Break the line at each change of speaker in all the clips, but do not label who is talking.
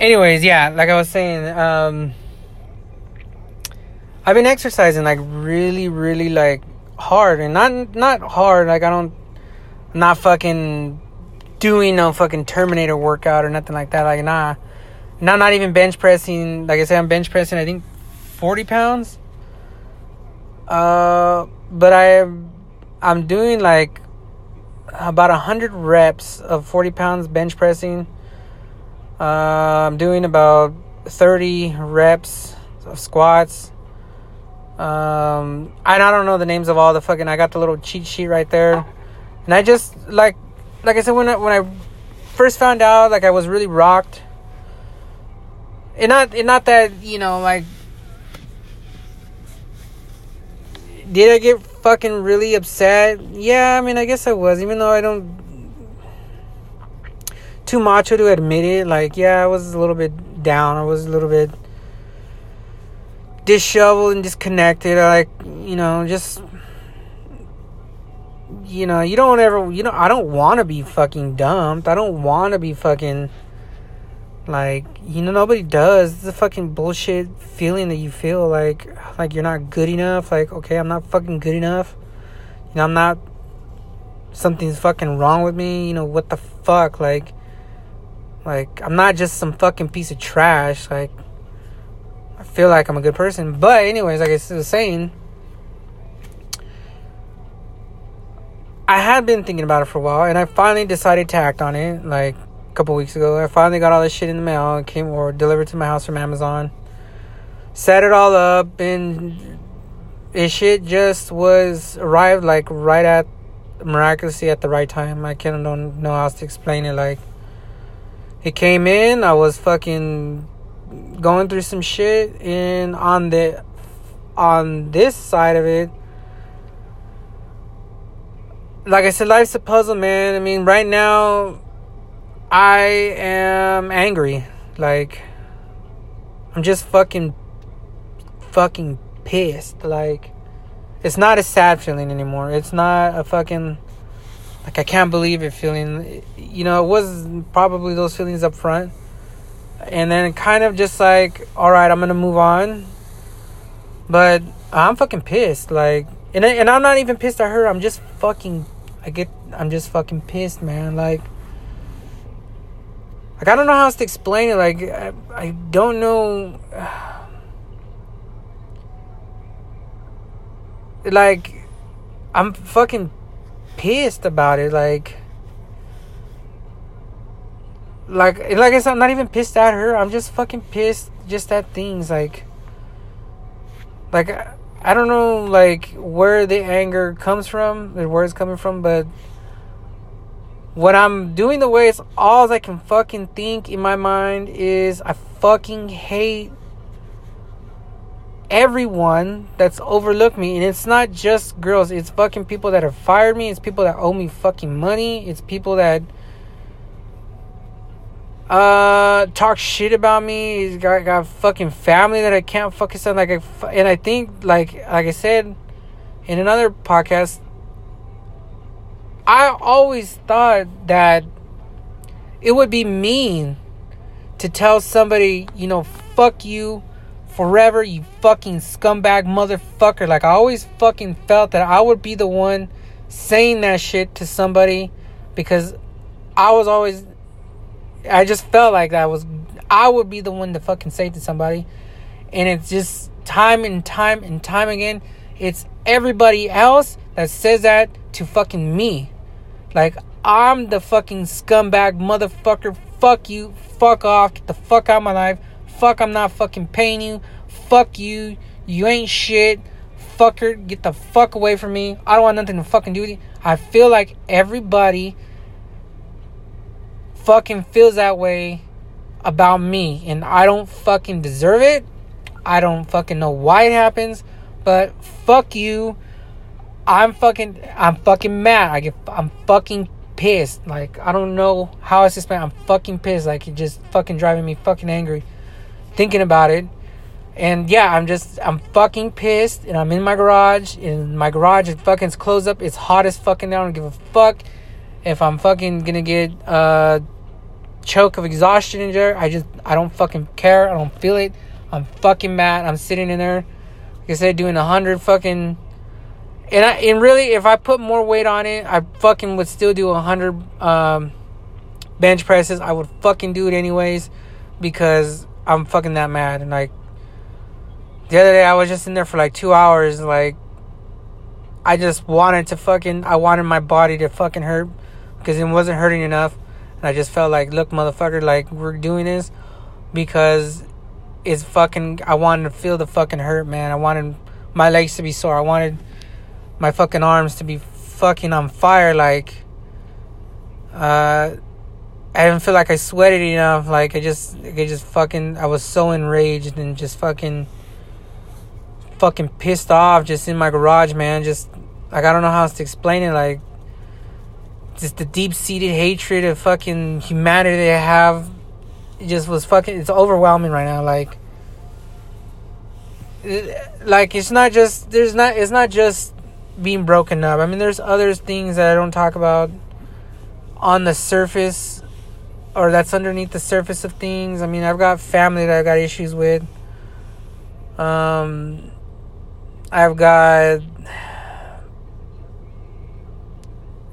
anyways, yeah, like I was saying, um, I've been exercising like really, really like hard, and not not hard. Like I don't, not fucking doing no fucking Terminator workout or nothing like that. Like nah, not not even bench pressing. Like I said, I'm bench pressing. I think forty pounds. Uh, but I, I'm doing like about hundred reps of forty pounds bench pressing uh, I'm doing about 30 reps of squats. Um, I don't know the names of all the fucking. I got the little cheat sheet right there, and I just like, like I said when I when I first found out, like I was really rocked. And not, and not that you know, like, did I get fucking really upset? Yeah, I mean, I guess I was, even though I don't too macho to admit it. Like, yeah, I was a little bit down. I was a little bit disheveled and disconnected. Like, you know, just you know, you don't ever, you know, I don't want to be fucking dumped. I don't want to be fucking like, you know, nobody does. It's a fucking bullshit feeling that you feel like, like you're not good enough. Like, okay, I'm not fucking good enough. You know, I'm not. Something's fucking wrong with me. You know what the fuck? Like, like, I'm not just some fucking piece of trash. Like, I feel like I'm a good person. But, anyways, like I was saying, I had been thinking about it for a while, and I finally decided to act on it. Like, a couple weeks ago, I finally got all this shit in the mail. It came or delivered to my house from Amazon. Set it all up, and it shit just was arrived like right at miraculously at the right time. I of don't know how to explain it. Like, he came in, I was fucking going through some shit and on the on this side of it like I said, life's a puzzle, man. I mean, right now, I am angry. Like, I'm just fucking, fucking pissed. Like, it's not a sad feeling anymore. It's not a fucking like I can't believe it feeling. You know it was probably those feelings up front. And then kind of just like all right I'm gonna move on. But I'm fucking pissed like and I, and I'm not even pissed at her. I'm just fucking I get I'm just fucking pissed man. Like like I don't know how else to explain it. Like I, I don't know. Like I'm fucking pissed about it. Like, like, like I said, I'm not even pissed at her. I'm just fucking pissed just at things. Like, like I don't know, like where the anger comes from, where it's coming from, but what I'm doing the way it's all I can fucking think in my mind is I fucking hate everyone that's overlooked me and it's not just girls it's fucking people that have fired me it's people that owe me fucking money it's people that uh talk shit about me it's got, got fucking family that i can't fucking stand like I, and i think like like i said in another podcast i always thought that it would be mean to tell somebody you know fuck you forever, you fucking scumbag motherfucker. Like, I always fucking felt that I would be the one saying that shit to somebody because I was always, I just felt like that was, I would be the one to fucking say to somebody. And it's just time and time and time again, it's everybody else that says that to fucking me. Like, I'm the fucking scumbag motherfucker. Fuck you. Fuck off. Get the fuck out of my life. Fuck, I'm not fucking paying you. Fuck you. You ain't shit. Fucker, get the fuck away from me. I don't want nothing to fucking do with you. I feel like everybody fucking feels that way about me. And I don't fucking deserve it. I don't fucking know why it happens. But fuck you. I'm fucking I'm fucking mad. I get I'm fucking pissed. Like I don't know how to explain. I'm fucking pissed. Like it just fucking driving me fucking angry thinking about it. And yeah, I'm just I'm fucking pissed and I'm in my garage and my garage is fucking closed up. It's hot as fucking now. I don't give a fuck if I'm fucking gonna get a choke of exhaustion in there. I just I don't fucking care. I don't feel it. I'm fucking mad. I'm sitting in there, like I said, doing a hundred fucking. And I and really, if I put more weight on it, I fucking would still do a hundred um, bench presses. I would fucking do it anyways, because I'm fucking that mad. And like the other day, I was just in there for like two hours, like I just wanted to fucking I wanted my body to fucking hurt because it wasn't hurting enough. And I just felt like, look, motherfucker, like we're doing this because it's fucking I wanted to feel the fucking hurt, man. I wanted my legs to be sore. I wanted my fucking arms to be fucking on fire like uh I didn't feel like I sweated enough. Like I just I just fucking I was so enraged and just fucking fucking pissed off just in my garage, man. Just like I don't know how else to explain it. Like just the deep seated hatred of fucking humanity they have. It just was fucking. It's overwhelming right now. Like, like it's not just there's not it's not just being broken up. I mean, there's other things that I don't talk about on the surface or that's underneath the surface of things. I mean, I've got family that I've got issues with. Um, I've got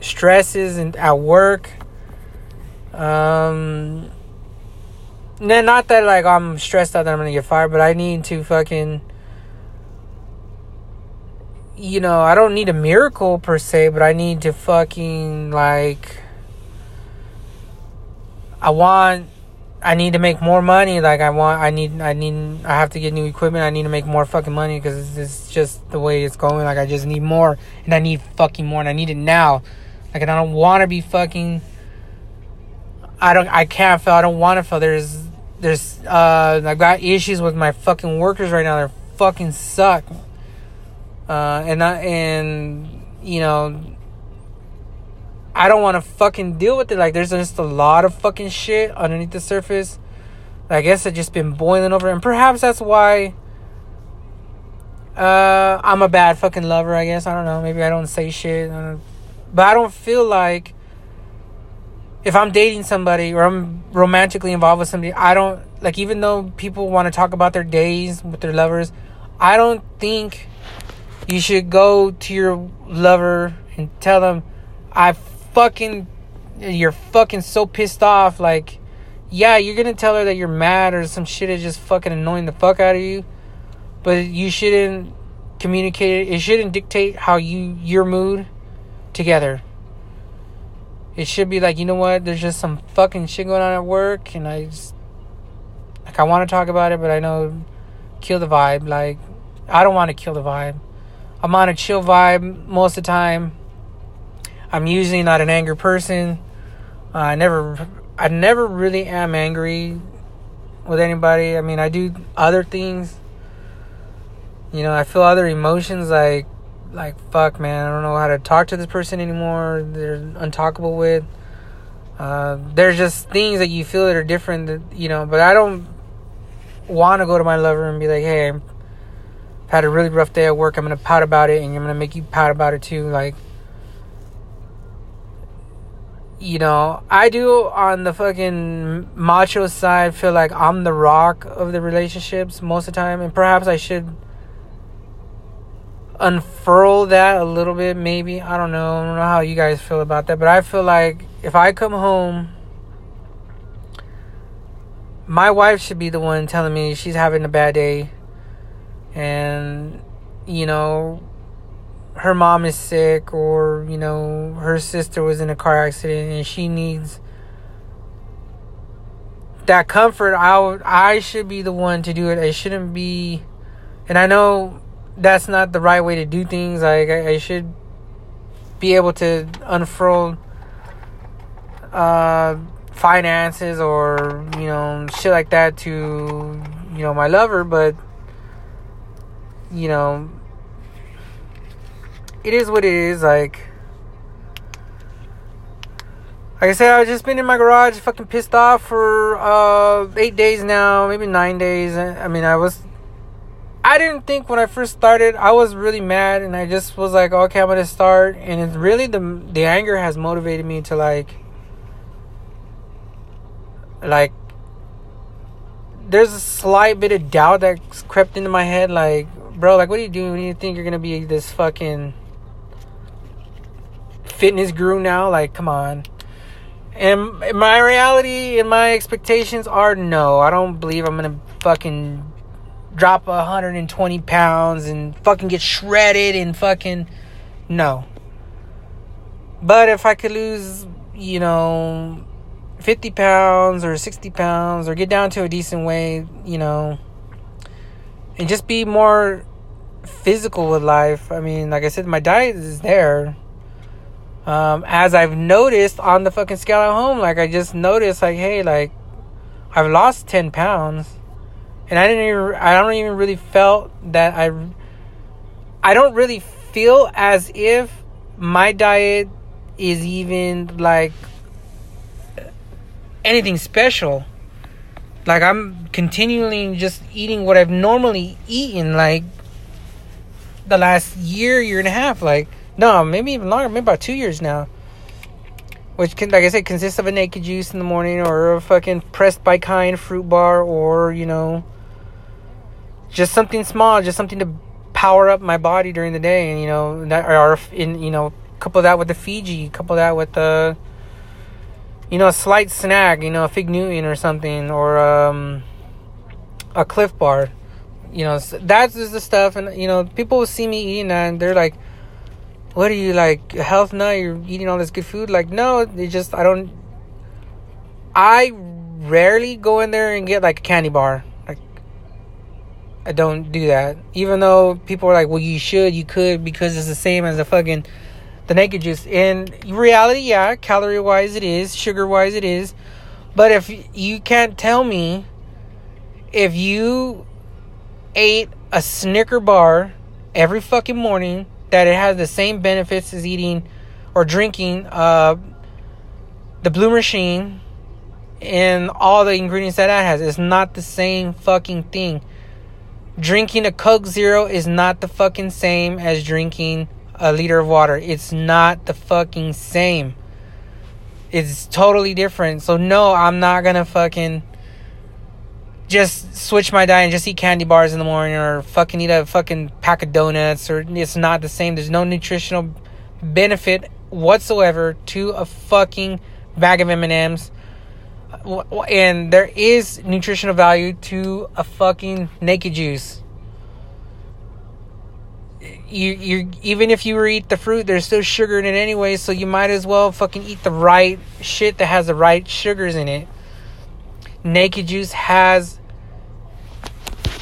stresses and at work. Um, not that like I'm stressed out that I'm gonna get fired, but I need to fucking. You know, I don't need a miracle per se, but I need to fucking like. I want I need to make more money. Like I want, I need, I need, I have to get new equipment. I need to make more fucking money because it's just the way it's going. Like I just need more, and I need fucking more, and I need it now. Like and I don't want to be fucking. I don't. I can't feel. I don't want to feel. There's, there's. Uh, I've got issues with my fucking workers right now. They're fucking suck. Uh, and I and you know I don't want to fucking deal with it. Like, there's just a lot of fucking shit underneath the surface. I guess it's just been boiling over, and perhaps that's why uh, I'm a bad fucking lover. I guess I don't know. Maybe I don't say shit, I but I don't feel like if I'm dating somebody or I'm romantically involved with somebody, I don't like. Even though people want to talk about their days with their lovers, I don't think you should go to your lover and tell them I fucking you're fucking so pissed off like yeah you're gonna tell her that you're mad or some shit is just fucking annoying the fuck out of you but you shouldn't communicate it it shouldn't dictate how you your mood together. It should be like you know what there's just some fucking shit going on at work and i just like i want to talk about it but i know kill the vibe like i don't want to kill the vibe. I'm on a chill vibe most of the time I'm usually not an angry person. Uh, I never, I never really am angry with anybody. I mean, I do other things. You know, I feel other emotions like, like fuck, man. I don't know how to talk to this person anymore. They're untalkable with. Uh, there's just things that you feel that are different. That you know, but I don't want to go to my lover and be like, hey, I've had a really rough day at work. I'm gonna pout about it, and I'm gonna make you pout about it too. Like you know, I do on the fucking macho side feel like I'm the rock of the relationships most of the time, and perhaps I should unfurl that a little bit, maybe. I don't know. I don't know how you guys feel about that, but I feel like if I come home, my wife should be the one telling me she's having a bad day, and you know, her mom is sick or you know her sister was in a car accident and she needs that comfort I I should be the one to do it. It shouldn't be and I know that's not the right way to do things. Like I, I should be able to unfurl uh finances or you know shit like that to you know my lover but you know it is what it is. Like, like I said, I've just been in my garage, fucking pissed off for uh, eight days now, maybe nine days. I mean, I was, I didn't think when I first started, I was really mad, and I just was like, okay, I'm gonna start. And it's really the the anger has motivated me to like like there's a slight bit of doubt that's crept into my head like bro like what are you doing What do you think you're gonna be this fucking fitness guru now like come on and my reality and my expectations are no i don't believe i'm gonna fucking drop 120 pounds and fucking get shredded and fucking no but if i could lose you know 50 pounds or 60 pounds or get down to a decent weight, you know, and just be more physical with life. I mean, like I said, my diet is there. Um, as I've noticed on the fucking scale at home, like I just noticed, like, hey, like I've lost 10 pounds, and I didn't even, I don't even really felt that I, I don't really feel as if my diet is even like anything special. Like I'm continually just eating what I've normally eaten like the last year, year and a half. Like no, maybe even longer, maybe about two years now. Which can, like I said, consists of a naked juice in the morning or a fucking pressed by kind fruit bar or, you know, just something small, just something to power up my body during the day. And, you know, that, or in, you know, couple that with the Fiji, couple that with the, you know, a slight snack, you know, a fig Newton or something, or um, a Clif Bar. You know, that's just the stuff, and you know, people will see me eating that, and they're like, "What are you like, health nut? You're eating all this good food?" Like, no, they just I don't. I rarely go in there and get like a candy bar. Like, I don't do that. Even though people are like, "Well, you should, you could," because it's the same as a fucking the naked juice. In reality, yeah, calorie wise it is, sugar wise it is. But if you can't tell me if you ate a Snicker bar every fucking morning that it has the same benefits as eating or drinking uh, the Blue Machine and all the ingredients that that has. It's not the same fucking thing. Drinking a Coke Zero is not the fucking same as drinking a liter of water. It's not the fucking same. It's totally different. So no, I'm not gonna fucking just switch my diet and just eat candy bars in the morning or fucking eat a fucking pack of donuts or it's not the same. There's no nutritional benefit whatsoever to a fucking bag of M&Ms. And there is nutritional value to a fucking naked juice you you even if you eat the fruit, there's still sugar in it anyway. So you might as well fucking eat the right shit that has the right sugars in it. Naked Juice has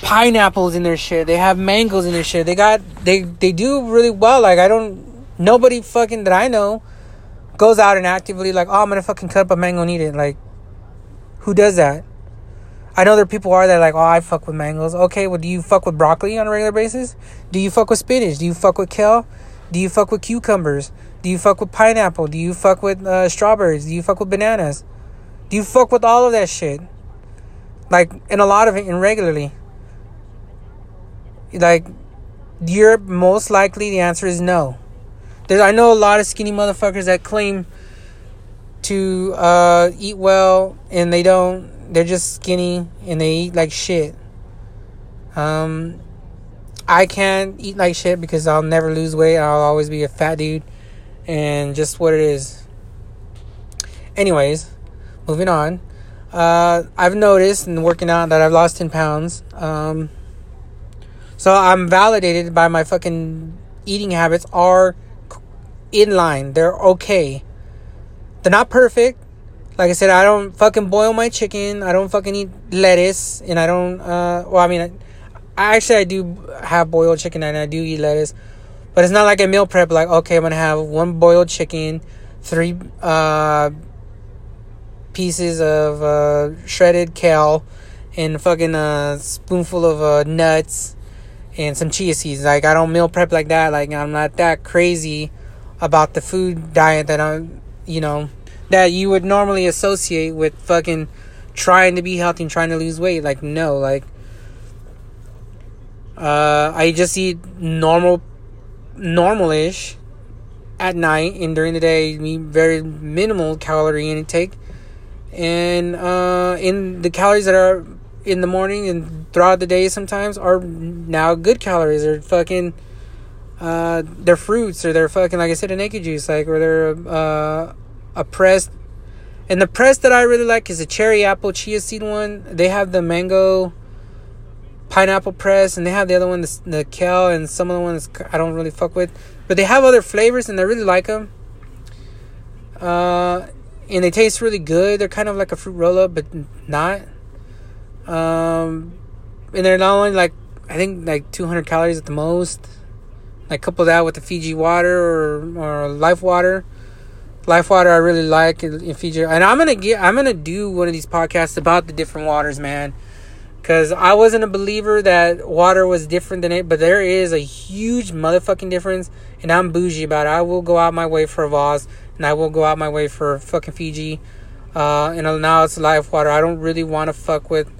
pineapples in their shit. They have mangoes in their shit. They got they they do really well. Like I don't nobody fucking that I know goes out and actively like, oh, I'm gonna fucking cut up a mango and eat it. Like, who does that? I know there are people are that like, oh, I fuck with mangoes. Okay, well, do you fuck with broccoli on a regular basis? Do you fuck with spinach? Do you fuck with kale? Do you fuck with cucumbers? Do you fuck with pineapple? Do you fuck with uh, strawberries? Do you fuck with bananas? Do you fuck with all of that shit? Like, in a lot of it, and regularly. Like, you're most likely the answer is no. There's, I know a lot of skinny motherfuckers that claim to uh, eat well and they don't they're just skinny and they eat like shit. Um, I can't eat like shit because I'll never lose weight. I'll always be a fat dude, and just what it is. Anyways, moving on. Uh, I've noticed in working out that I've lost ten pounds. Um, so I'm validated by my fucking eating habits are in line. They're okay. They're not perfect. Like I said, I don't fucking boil my chicken. I don't fucking eat lettuce, and I don't. Uh, well, I mean, I, I actually I do have boiled chicken, and I do eat lettuce, but it's not like a meal prep. Like, okay, I'm gonna have one boiled chicken, three uh, pieces of uh, shredded kale, and fucking a spoonful of uh, nuts, and some chia seeds. Like, I don't meal prep like that. Like, I'm not that crazy about the food diet that I'm, you know that you would normally associate with fucking trying to be healthy and trying to lose weight. Like, no, like, uh, I just eat normal, normal-ish at night and during the day, very minimal calorie intake, and uh, in the calories that are in the morning and throughout the day sometimes are now good calories. They're fucking uh, they're fruits or they're fucking like I said a naked juice like or they're uh, a pressed and the press that I really like is the cherry apple chia seed one. They have the mango pineapple press and they have the other one the, the kale and some of the ones I don't really fuck with but they have other flavors and I really like them uh, and they taste really good. They're kind of like a fruit roll up but not. Um, and they're not only like I think like 200 calories at the most. Like couple that with the Fiji water or, or life water. Life water I really like in Fiji. And I'm gonna get I'm gonna do one of these podcasts about the different waters man Cause I wasn't a believer that water was different than it, but there is a huge motherfucking difference, and I'm bougie about it. I will go out my way for Voss, and I will go out my way for fucking Fiji. Uh, and now it's life water. I don't really want to fuck with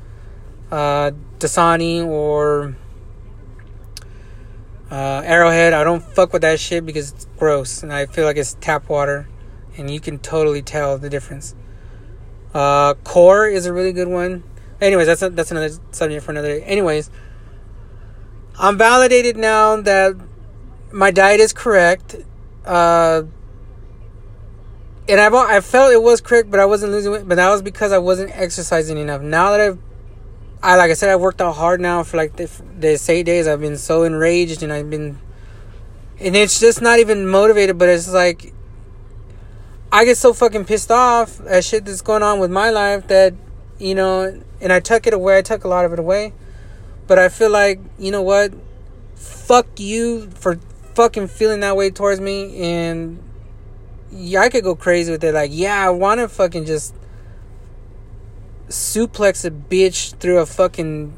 uh, Dasani or uh, Arrowhead. I don't fuck with that shit because it's gross, and I feel like it's tap water, and you can totally tell the difference. Uh, Core is a really good one. Anyways, that's a, that's another subject for another day. Anyways, I'm validated now that my diet is correct. Uh, and I've I felt it was correct, but I wasn't losing weight. But that was because I wasn't exercising enough. Now that I've, I like I said, I've worked out hard now for like the, the eight days. I've been so enraged, and I've been, and it's just not even motivated. But it's like, I get so fucking pissed off at shit that's going on with my life that, you know, and I took it away. I took a lot of it away. But I feel like, you know what? Fuck you for fucking feeling that way towards me. And yeah, I could go crazy with it. Like, yeah, I want to fucking just suplex a bitch through a fucking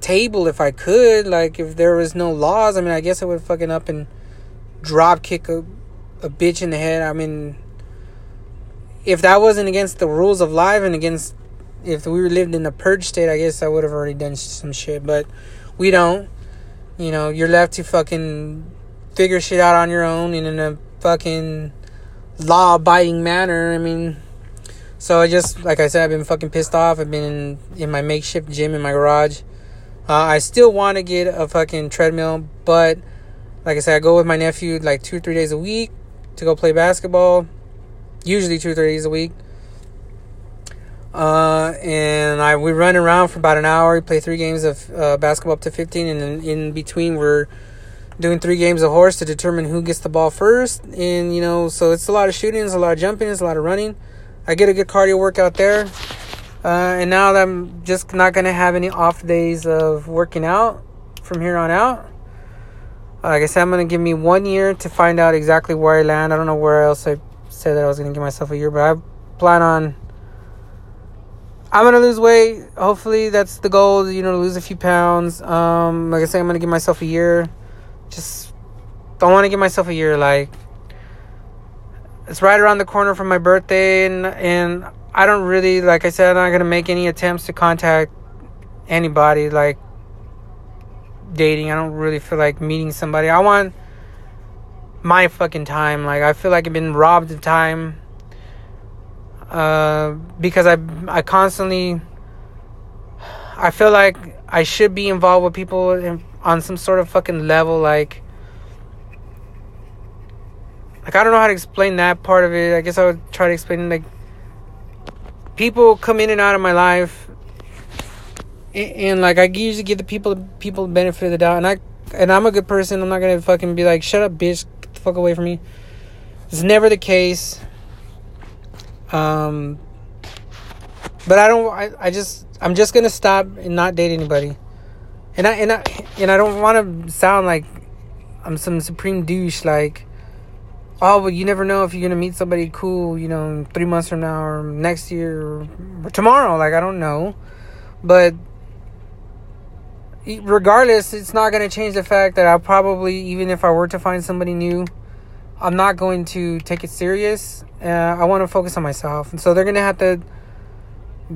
table if I could. Like, if there was no laws, I mean, I guess I would fucking up and drop kick a, a bitch in the head. I mean, if that wasn't against the rules of life and against if we lived in a purge state, I guess I would have already done some shit. But we don't. You know, you're left to fucking figure shit out on your own and in a fucking law abiding manner. I mean, so I just, like I said, I've been fucking pissed off. I've been in, in my makeshift gym in my garage. Uh, I still want to get a fucking treadmill, but like I said, I go with my nephew like two or three days a week to go play basketball. Usually two or three days a week. Uh, and I we run around for about an hour. We play three games of uh, basketball up to 15, and in, in between we're doing three games of horse to determine who gets the ball first. And you know, so it's a lot of shooting, it's a lot of jumping, it's a lot of running. I get a good cardio workout there. Uh, and now that I'm just not gonna have any off days of working out from here on out. Like I said, I'm gonna give me one year to find out exactly where I land. I don't know where else I said that I was gonna give myself a year, but I plan on I'm gonna lose weight. Hopefully, that's the goal. You know, lose a few pounds. Um, like I say, I'm gonna give myself a year. Just don't want to give myself a year. Like it's right around the corner from my birthday, and and I don't really, like I said, I'm not gonna make any attempts to contact anybody. Like dating, I don't really feel like meeting somebody. I want my fucking time. Like I feel like I've been robbed of time uh, because I I constantly I feel like I should be involved with people in, on some sort of fucking level like like I don't know how to explain that part of it. I guess I would try to explain like people come in and out of my life and, and like I usually give the people people the benefit of the doubt and I and I'm a good person. I'm not gonna fucking be like, shut up, bitch, get the fuck away from me. It's never the case. Um, but I don't. I, I just. I'm just gonna stop and not date anybody. And I and I and I don't want to sound like I'm some supreme douche. Like, oh, but you never know if you're gonna meet somebody cool. You know, three months from now or next year or, or tomorrow. Like, I don't know, but regardless, it's not to change the fact that I'll probably, even if I were to find somebody new, I'm not going to take it serious. Uh, I want to focus on myself, and so they're gonna have to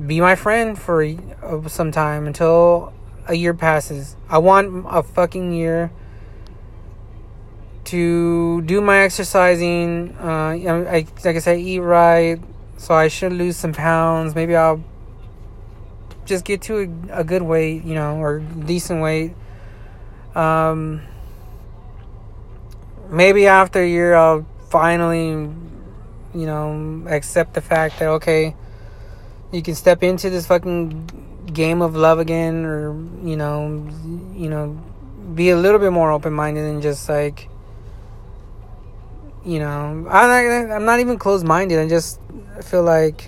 be my friend for uh, some time until a year passes. I want a fucking year to do my exercising. Uh, I, like I said, eat right, So I should lose some pounds. Maybe I'll just get to a, a good weight, you know, or decent weight. Um, maybe after a year, I'll finally, you know, accept the fact that, okay, you can step into this fucking game of love again, or, you know, you know, be a little bit more open minded and just like, you know, I'm not, I'm not even closed minded. I just feel like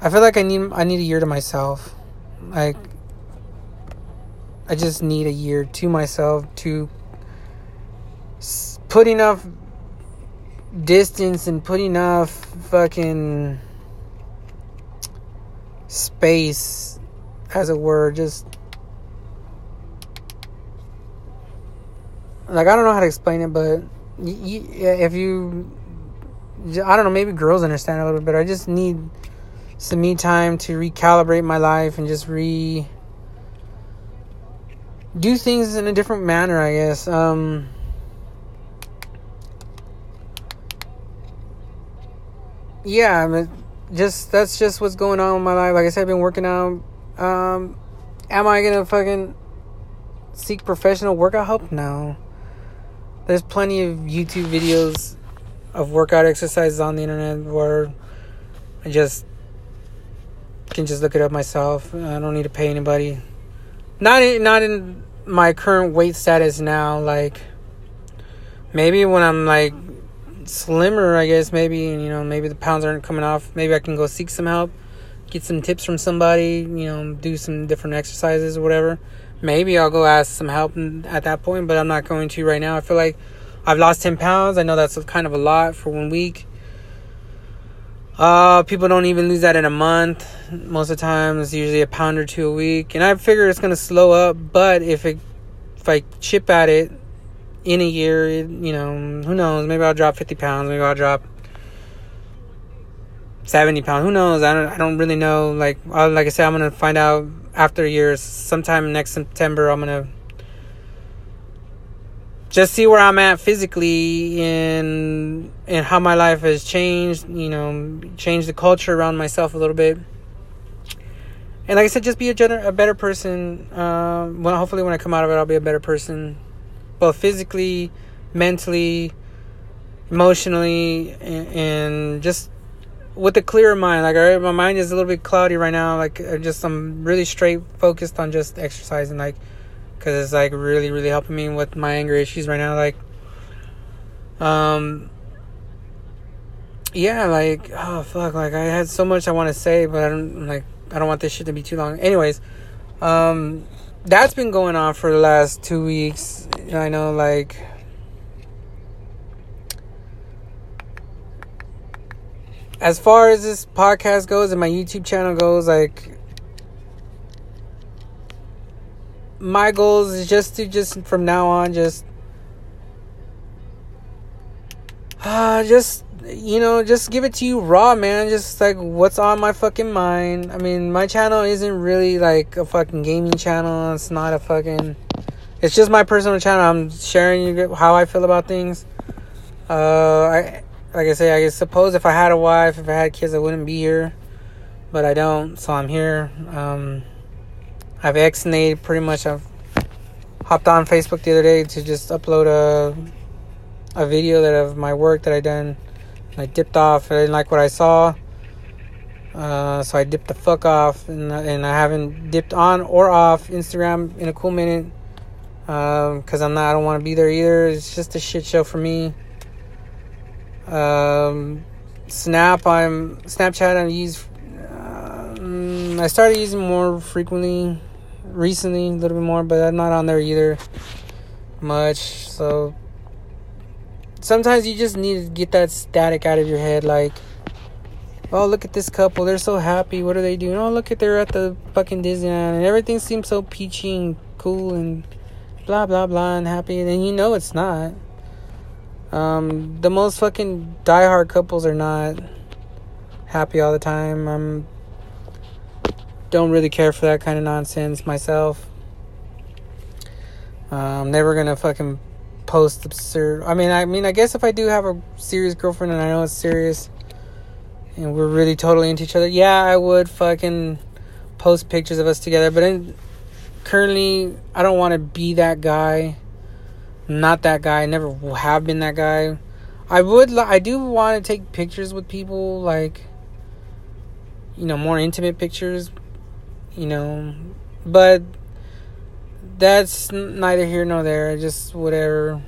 I feel like I need I need a year to myself. Like I just need a year to myself to put enough distance and put enough fucking space as it were just like I don't know how to explain it but if you I don't know maybe girls understand a little bit I just need some me time to recalibrate my life and just re do things in a different manner, I guess. Um, yeah, I mean, just that's just what's going on in my life. Like I said, I've been working out. Um, am I gonna fucking seek professional workout help? No. There's plenty of YouTube videos of workout exercises on the internet where I just can just look it up myself. I don't need to pay anybody. Not in, not in my current weight status now. Like maybe when I'm like slimmer, I guess maybe you know maybe the pounds aren't coming off. Maybe I can go seek some help, get some tips from somebody. You know, do some different exercises or whatever. Maybe I'll go ask some help at that point, but I'm not going to right now. I feel like I've lost ten pounds. I know that's kind of a lot for one week. Uh, people don't even lose that in a month. Most of the time, it's usually a pound or two a week. And I figure it's gonna slow up, but if it, if I chip at it in a year, you know, who knows? Maybe I'll drop fifty pounds. Maybe I'll drop seventy pounds. Who knows? I don't. I don't really know. Like, uh, like I said, I'm gonna find out after years. Sometime next September, I'm gonna just see where I'm at physically and and how my life has changed, you know, change the culture around myself a little bit. And like I said, just be a, gener- a better person. Uh, well, hopefully, when I come out of it, I'll be a better person, both physically, mentally, emotionally, and, and just with a clearer mind. Like, right, my mind is a little bit cloudy right now. Like, I just I'm really straight focused on just exercising. Like, because it's like really really helping me with my anger issues right now like um yeah like oh fuck like i had so much i want to say but i don't like i don't want this shit to be too long anyways um that's been going on for the last two weeks i know like as far as this podcast goes and my youtube channel goes like my goals is just to just from now on just uh just you know just give it to you raw man. Just like what's on my fucking mind. I mean my channel isn't really like a fucking gaming channel. It's not a fucking it's just my personal channel i'm sharing you how i feel about things uh i like i say i suppose if i had a wife if i had kids i wouldn't be here but i don't so i'm here um I've exonated pretty much. I've hopped on Facebook the other day to just upload a a video that of my work that I done. I dipped off. I didn't like what I saw, uh, so I dipped the fuck off, and and I haven't dipped on or off Instagram in a cool minute. Because um, I'm not, I don't want to be there either. It's just a shit show for me. Um, Snap, I'm Snapchat. I use. Uh, I started using more frequently recently a little bit more, but I'm not on there either much. So sometimes you just need to get that static out of your head. Like, oh, look at this couple. They're so happy. What are they doing? Oh, look at they're at the fucking Disneyland, and everything seems so peachy and cool and blah blah blah and happy. And you know it's not. Um, the most fucking diehard couples are not happy all the time. I'm don't really care for that kind of nonsense myself. Uh, I'm never gonna fucking post absurd. I mean, I mean, I guess if I do have a serious girlfriend and I know it's serious, and we're really totally into each other, yeah, I would fucking post pictures of us together. But in, currently, I don't want to be that guy. not that guy. I never have been that guy. I would. I do want to take pictures with people, like you know, more intimate pictures. You know, but that's neither here nor there. Just whatever.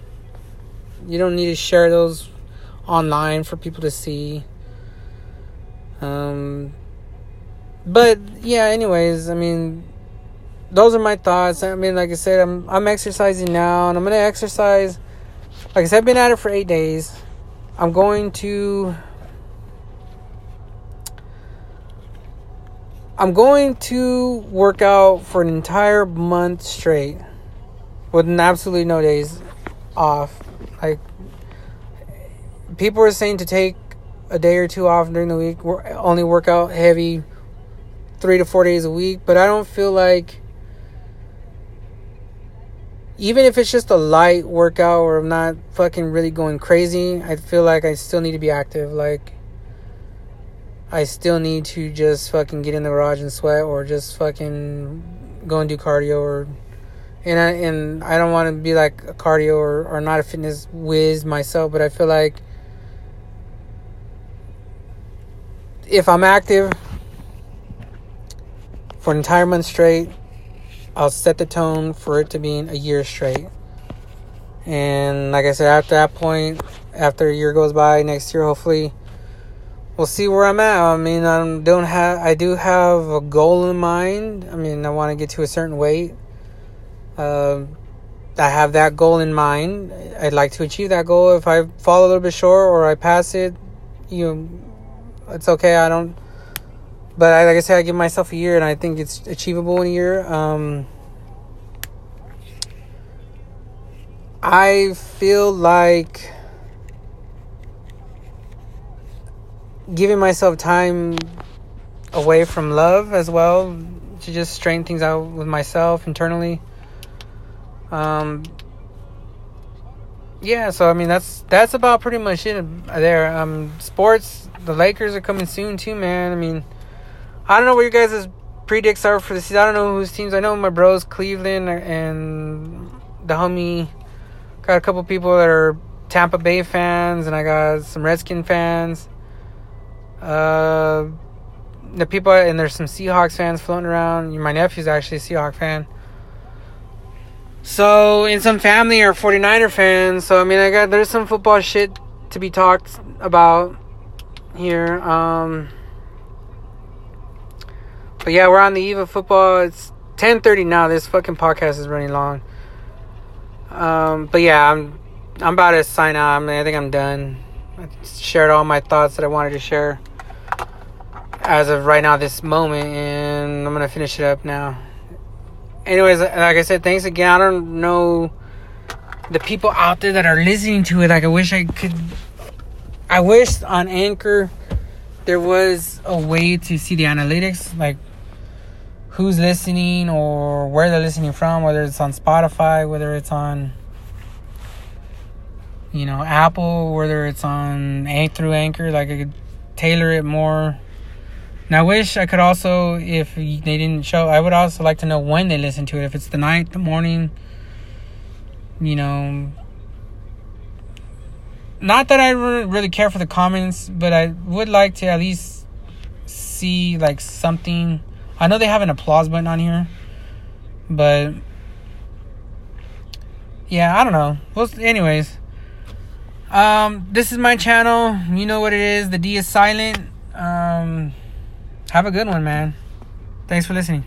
You don't need to share those online for people to see. Um, but yeah. Anyways, I mean, those are my thoughts. I mean, like I said, I'm I'm exercising now, and I'm gonna exercise. Like I said, I've been at it for eight days. I'm going to. I'm going to work out for an entire month straight with absolutely no days off. Like people are saying to take a day or two off during the week, only work out heavy 3 to 4 days a week, but I don't feel like even if it's just a light workout or I'm not fucking really going crazy, I feel like I still need to be active. Like I still need to just fucking get in the garage and sweat or just fucking go and do cardio or and I and I don't want to be like a cardio or, or not a fitness whiz myself, but I feel like if I'm active for an entire month straight, I'll set the tone for it to being a year straight. And like I said, after that point, after a year goes by, next year hopefully we'll see where I'm at. I mean, I don't have, I do have a goal in mind. I mean, I want to get to a certain weight. Uh, I have that goal in mind. I'd like to achieve that goal. If I fall a little bit short or I pass it, you know, it's okay. I don't. But I, like I said, I give myself a year, and I think it's achievable in a year. Um, I feel like giving myself time away from love as well to just straighten things out with myself internally. Um, yeah, so I mean that's that's about pretty much it there. Um, sports, the Lakers are coming soon too, man. I mean, I don't know what your guys' predicts are for the season. I don't know whose teams. I know my bros, Cleveland and the homie. Got a couple people that are Tampa Bay fans, and I got some Redskin fans. Uh, the people and there's some Seahawks fans floating around. My nephew's actually a Seahawk fan. So, in some family are 49er fans. So, I mean, I got there's some football shit to be talked about here. Um, but yeah, we're on the eve of football. It's 10:30 now. This fucking podcast is running long. Um, but yeah, I'm I'm about to sign out. I, mean, I think I'm done. I shared all my thoughts that I wanted to share as of right now, this moment, and I'm gonna finish it up now. Anyways, like I said, thanks again. I don't know the people out there that are listening to it. Like, I wish I could. I wish on Anchor there was a way to see the analytics, like who's listening or where they're listening from, whether it's on Spotify, whether it's on you know Apple, whether it's on A through Anchor. Like I could tailor it more and I wish I could also, if they didn't show, I would also like to know when they listen to it. If it's the night, the morning, you know. Not that I really care for the comments, but I would like to at least see like something. I know they have an applause button on here, but yeah, I don't know. Well, anyways, um, this is my channel. You know what it is. The D is silent. Um have a good one, man. Thanks for listening.